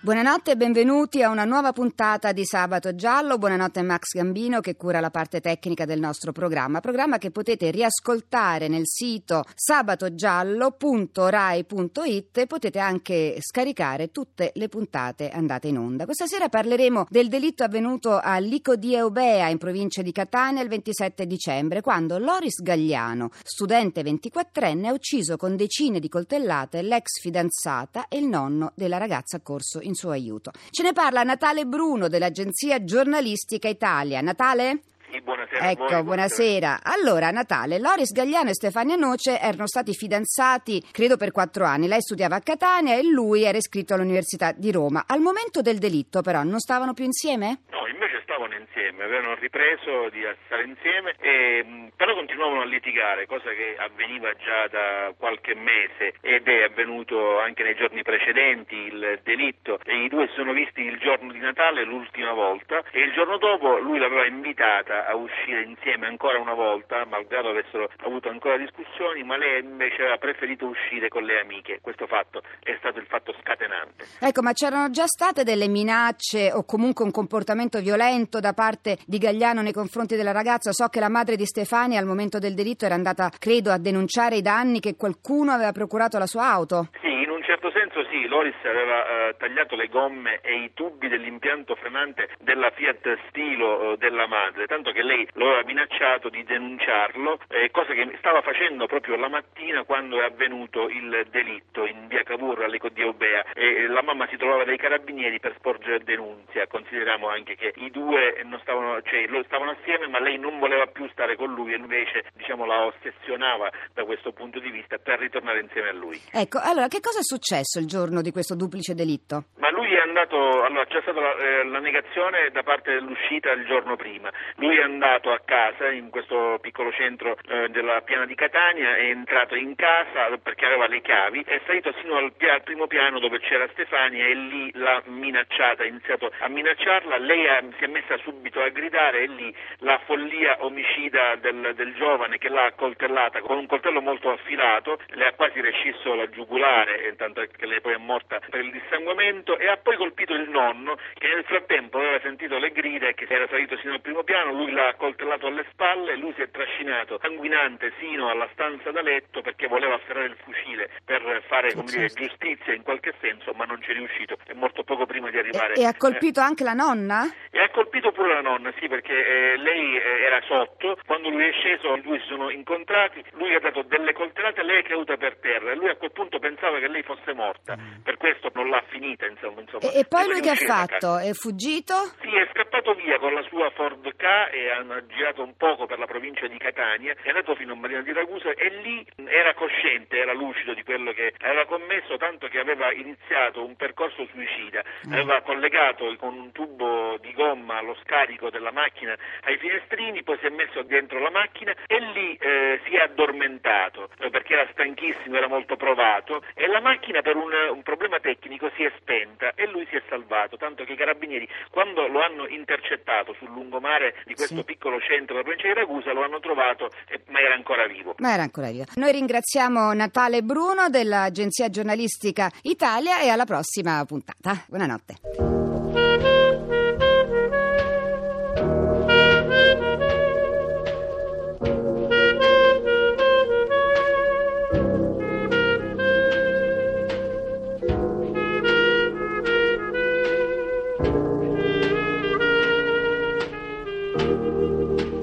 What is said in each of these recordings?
Buonanotte e benvenuti a una nuova puntata di Sabato Giallo. Buonanotte a Max Gambino che cura la parte tecnica del nostro programma, programma che potete riascoltare nel sito sabatogiallo.rai.it e potete anche scaricare tutte le puntate andate in onda. Questa sera parleremo del delitto avvenuto a Lico di Eubea in provincia di Catania il 27 dicembre, quando Loris Gagliano, studente 24enne, ha ucciso con decine di coltellate l'ex fidanzata e il nonno della ragazza corso in suo aiuto. Ce ne parla Natale Bruno dell'agenzia giornalistica Italia. Natale? Sì, buonasera. Ecco, voi, buonasera. Allora, Natale, Loris Gagliano e Stefania Noce erano stati fidanzati, credo per quattro anni. Lei studiava a Catania e lui era iscritto all'Università di Roma. Al momento del delitto, però, non stavano più insieme? No, invece stavano insieme, avevano ripreso di stare insieme, e, mh, però continuavano a litigare, cosa che avveniva già da qualche mese ed è avvenuto anche nei giorni precedenti il delitto. E I due si sono visti il giorno di Natale l'ultima volta e il giorno dopo lui l'aveva invitata a uscire insieme ancora una volta, malgrado avessero avuto ancora discussioni, ma lei invece aveva preferito uscire con le amiche. Questo fatto è stato il fatto scatenante. Ecco, ma c'erano già state delle minacce o comunque un comportamento violento da parte di Gagliano nei confronti della ragazza? So che la madre di Stefania al momento del delitto era andata, credo, a denunciare i danni che qualcuno aveva procurato alla sua auto. Sì, in un certo senso sì, Loris aveva eh, tagliato le gomme e i tubi dell'impianto frenante della Fiat Stilo eh, della madre, tanto che lei lo aveva minacciato di denunciarlo, eh, cosa che stava facendo proprio la mattina quando è avvenuto il delitto in via Cavour all'Eco di Eubea e la mamma si trovava dai carabinieri per sporgere denunzia. Consideriamo anche che i due stavano, cioè, stavano assieme ma lei non voleva più stare con lui e invece diciamo, la ossessionava da questo punto di vista per ritornare insieme a lui. Ecco, allora che cosa è successo il giorno di questo duplice delitto? Ma lui è andato, allora c'è stata la, eh, la negazione da parte dell'uscita il giorno prima. Lui è andato a casa in questo piccolo centro eh, della piana di Catania, è entrato in casa perché aveva le chiavi, è salito sino al, al primo piano dove c'era Stefania e lì l'ha minacciata, ha iniziato a minacciarla, lei ha- si è messa subito a gridare e lì la follia omicida del, del giovane che l'ha accoltellata con un coltello molto affilato, le ha quasi rescisso la giugulare, e tanto che lei poi è morta per il dissanguamento e ha poi colpito il nonno che nel frattempo aveva sentito le grida e che era salito sino al primo piano, lui l'ha accoltellato alle spalle, lui si è trascinato sanguinante sino alla stanza da letto perché voleva afferrare il fucile per fare come dire, giustizia in qualche senso, ma non ci è riuscito, è morto poco prima di arrivare. E, e ha eh, colpito anche la nonna? e ha colpito pure la nonna, sì, perché eh, lei eh, era sotto, quando lui è sceso i due si sono incontrati, lui ha dato delle coltellate, lei è caduta per terra. E lui a quel punto pensava che lei fosse morta, per questo non l'ha finita, insomma. insomma. E, e poi lui che ha fatto? È fuggito? Sì, è scappato via con la sua Ford K e ha girato un poco per la provincia di Catania, è andato fino a Marina di Ragusa e lì era cosciente, era lucido di quello che aveva commesso, tanto che aveva iniziato un percorso suicida, aveva collegato con un tubo di gomma lo scarico della macchina ai finestrini, poi si è messo dentro la macchina e lì eh, si è addormentato eh, perché era stanchissimo, era molto provato e la macchina per un, un problema tecnico si è spenta e lui si è salvato, tanto che i carabinieri quando lo hanno intercettato sul lungomare di questo Sì. piccolo centro della provincia di Ragusa lo hanno trovato eh, ma era ancora vivo. Ma era ancora viva. Noi ringraziamo Natale Bruno dell'agenzia giornalistica Italia e alla prossima puntata. Buonanotte. Música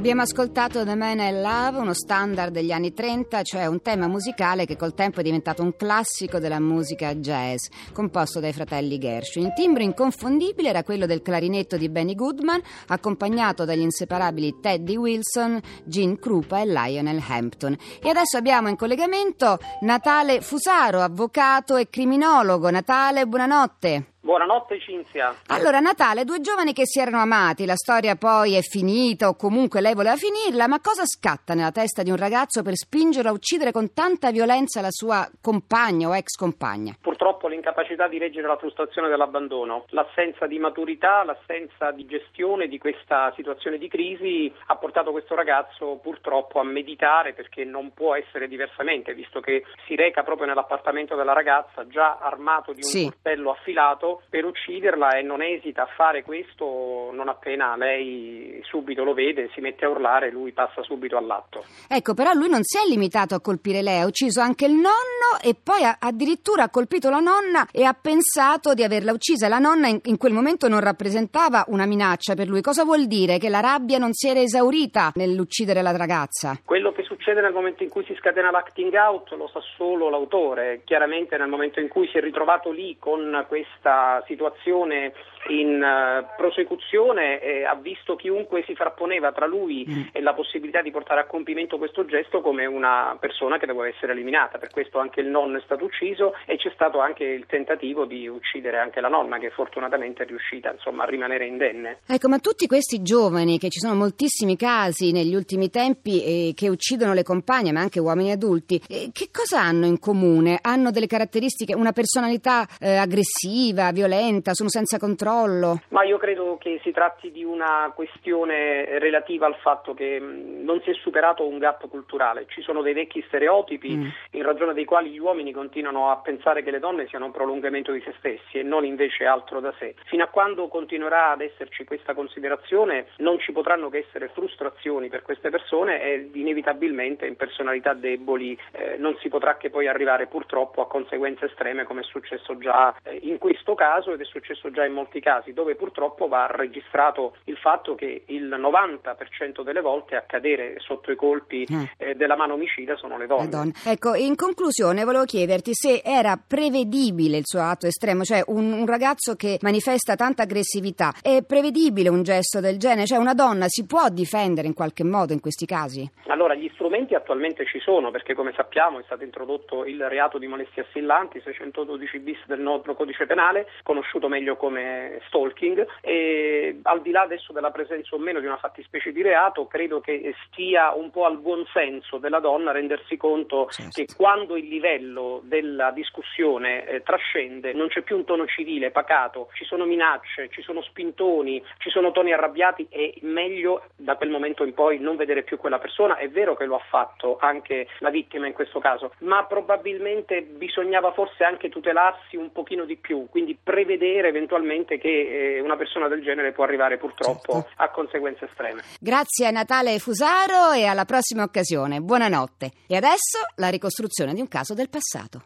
Abbiamo ascoltato The Man I Love, uno standard degli anni 30, cioè un tema musicale che col tempo è diventato un classico della musica jazz, composto dai fratelli Gershwin. Il timbro inconfondibile era quello del clarinetto di Benny Goodman, accompagnato dagli inseparabili Teddy Wilson, Gene Krupa e Lionel Hampton. E adesso abbiamo in collegamento Natale Fusaro, avvocato e criminologo. Natale, buonanotte. Buonanotte Cinzia. Allora, Natale, due giovani che si erano amati, la storia poi è finita o comunque lei voleva finirla, ma cosa scatta nella testa di un ragazzo per spingerlo a uccidere con tanta violenza la sua compagna o ex compagna? Purtroppo l'incapacità di reggere la frustrazione dell'abbandono, l'assenza di maturità, l'assenza di gestione di questa situazione di crisi ha portato questo ragazzo purtroppo a meditare perché non può essere diversamente, visto che si reca proprio nell'appartamento della ragazza già armato di un Sì. coltello affilato per ucciderla e non esita a fare questo non appena lei subito lo vede, si mette a urlare e lui passa subito all'atto. Ecco, però lui non si è limitato a colpire lei, ha ucciso anche il nonno e poi ha- addirittura ha la nonna e ha pensato di averla uccisa. La nonna in, in quel momento non rappresentava una minaccia per lui. Cosa vuol dire? Che la rabbia non si era esaurita nell'uccidere la ragazza? Quello che succede nel momento in cui si scatena l'acting out lo sa solo l'autore, chiaramente nel momento in cui si è ritrovato lì con questa situazione in eh, prosecuzione eh, ha visto chiunque si frapponeva tra lui Mm. e la possibilità di portare a compimento questo gesto come una persona che doveva essere eliminata, per questo anche il nonno è stato ucciso e c'è stato anche il tentativo di uccidere anche la nonna che fortunatamente è riuscita insomma, a rimanere indenne. Ecco, ma tutti questi giovani, che ci sono moltissimi casi negli ultimi tempi eh, che uccidono le compagne, ma anche uomini adulti, eh, che cosa hanno in comune? Hanno delle caratteristiche, una personalità eh, aggressiva, violenta, sono senza controllo? Ma io credo che si tratti di una questione relativa al fatto che mh, non si è superato un gap culturale, ci sono dei vecchi stereotipi Mm. in ragione dei quali gli uomini continuano a pensare che le donne siano un prolungamento di se stessi e non invece altro da sé. Fino a quando continuerà ad esserci questa considerazione non ci potranno che essere frustrazioni per queste persone e inevitabilmente in personalità deboli eh, non si potrà che poi arrivare purtroppo a conseguenze estreme come è successo già eh, in questo caso ed è successo già in molti casi dove purtroppo va registrato il fatto che il 90% delle volte a cadere sotto i colpi Mm. eh, della mano omicida sono le donne. Le donne. Ecco, in conclusione volevo chiederti se era prevedibile il suo atto estremo, cioè un, un ragazzo che manifesta tanta aggressività, è prevedibile un gesto del genere? Cioè una donna si può difendere in qualche modo in questi casi? Allora, gli strumenti attualmente ci sono perché come sappiamo è stato introdotto il reato di molestie assillanti, 612 bis del nostro codice penale, conosciuto meglio come stalking e al di là adesso della presenza o meno di una fattispecie di reato, credo che stia un po' al buon senso della donna rendersi conto Certo. che quando il livello della discussione eh, trascende non c'è più un tono civile, pacato, ci sono minacce, ci sono spintoni, ci sono toni arrabbiati e meglio da quel momento in poi non vedere più quella persona. È vero che lo ha fatto anche la vittima in questo caso, ma probabilmente bisognava forse anche tutelarsi un pochino di più, quindi prevedere eventualmente che eh, una persona del genere può arrivare purtroppo Certo. a conseguenze estreme. Grazie a Natale Fusaro e alla prossima occasione. Buonanotte. E adesso la ricostruzione di un caso del passato.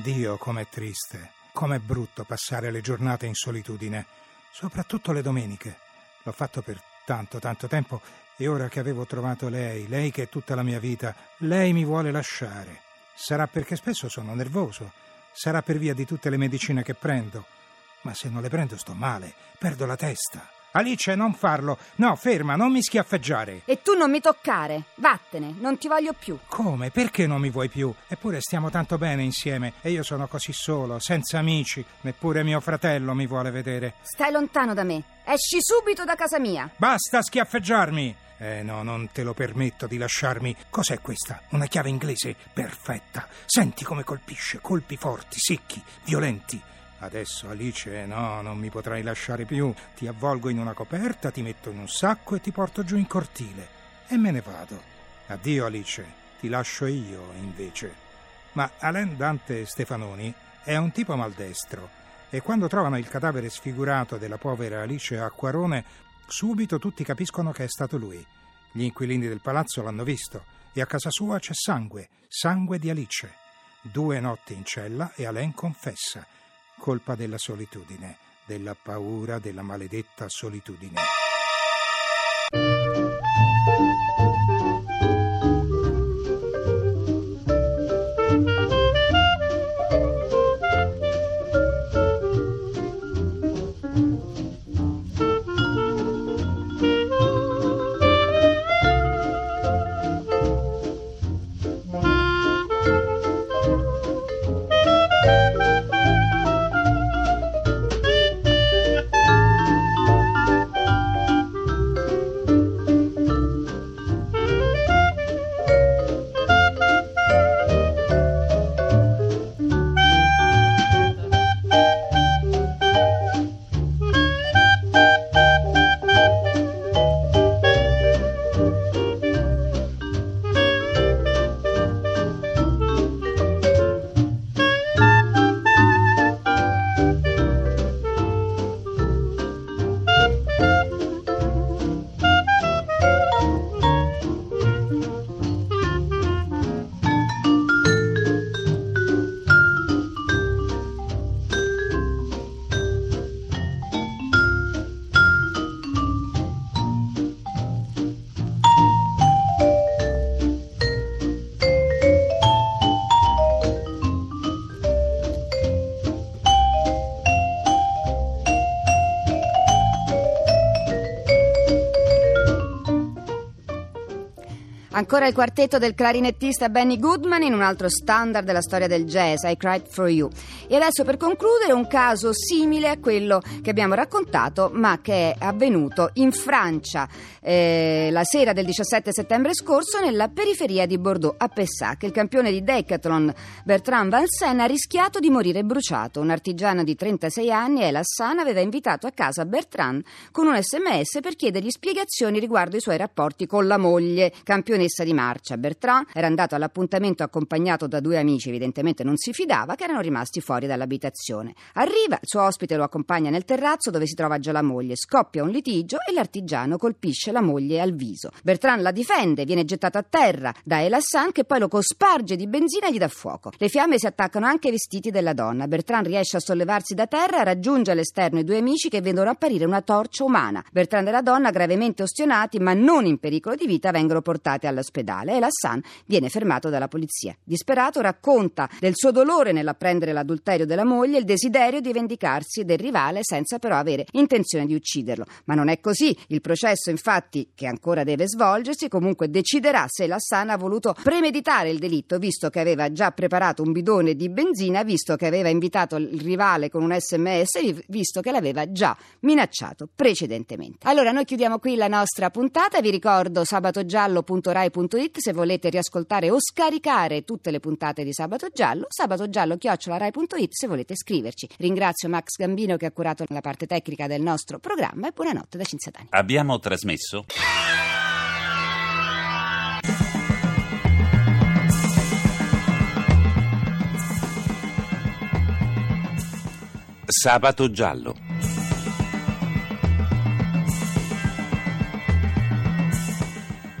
Dio, com'è triste, com'è brutto passare le giornate in solitudine, soprattutto le domeniche. L'ho fatto per tanto, tanto tempo e ora che avevo trovato lei, lei che è tutta la mia vita, lei mi vuole lasciare. Sarà perché spesso sono nervoso, sarà per via di tutte le medicine che prendo, ma se non le prendo sto male, perdo la testa. Alice, non farlo. No, ferma, non mi schiaffeggiare. E tu non mi toccare. Vattene, non ti voglio più. Come? Perché non mi vuoi più? Eppure stiamo tanto bene insieme e io sono così solo, senza amici, neppure mio fratello mi vuole vedere. Stai lontano da me. Esci subito da casa mia. Basta schiaffeggiarmi! Eh no, non te lo permetto di lasciarmi. Cos'è questa? Una chiave inglese perfetta. Senti come colpisce, colpi forti, secchi, violenti. Adesso Alice, no, non mi potrai lasciare più. Ti avvolgo in una coperta, ti metto in un sacco e ti porto giù in cortile. E me ne vado. Addio Alice, ti lascio io invece. Ma Alain Dante Stefanoni è un tipo maldestro e quando trovano il cadavere sfigurato della povera Alice Acquarone, subito tutti capiscono che è stato lui. Gli inquilini del palazzo l'hanno visto e a casa sua c'è sangue, sangue di Alice. Due notti in cella e Alain confessa. Colpa della solitudine, della paura della maledetta solitudine. Ancora il quartetto del clarinettista Benny Goodman in un altro standard della storia del jazz, I Cried for You. E adesso per concludere un caso simile a quello che abbiamo raccontato, ma che è avvenuto in Francia eh, la sera del 17 settembre scorso nella periferia di Bordeaux, a Pessac. Il campione di decathlon Bertrand Vansen ha rischiato di morire bruciato. Un artigiano di 36 anni, El Hassan, aveva invitato a casa Bertrand con un sms per chiedergli spiegazioni riguardo i suoi rapporti con la moglie, campione campionessa di marcia. Bertrand era andato all'appuntamento accompagnato da due amici, evidentemente non si fidava, che erano rimasti fuori dall'abitazione. Arriva, il suo ospite lo accompagna nel terrazzo dove si trova già la moglie. Scoppia un litigio e l'artigiano colpisce la moglie al viso. Bertrand la difende, viene gettato a terra da El Hassan che poi lo cosparge di benzina e gli dà fuoco. Le fiamme si attaccano anche ai vestiti della donna. Bertrand riesce a sollevarsi da terra, raggiunge all'esterno i due amici che vedono apparire una torcia umana. Bertrand e la donna, gravemente ostinati ma non in pericolo di vita, vengono portati all'ospedale e Lassan viene fermato dalla polizia. Disperato racconta del suo dolore nell'apprendere l'adulterio della moglie e il desiderio di vendicarsi del rivale senza però avere intenzione di ucciderlo. Ma non è così. Il processo infatti, che ancora deve svolgersi, comunque deciderà se Lassan ha voluto premeditare il delitto, visto che aveva già preparato un bidone di benzina, visto che aveva invitato il rivale con un sms, visto che l'aveva già minacciato precedentemente. Allora noi chiudiamo qui la nostra puntata, vi ricordo sabatogiallo.rai.it se volete riascoltare o scaricare tutte le puntate di Sabato Giallo, sabatogiallo.rai.it se volete scriverci. Ringrazio Max Gambino che ha curato la parte tecnica del nostro programma e buonanotte da Cinzia Dani. Abbiamo trasmesso Sabato Giallo.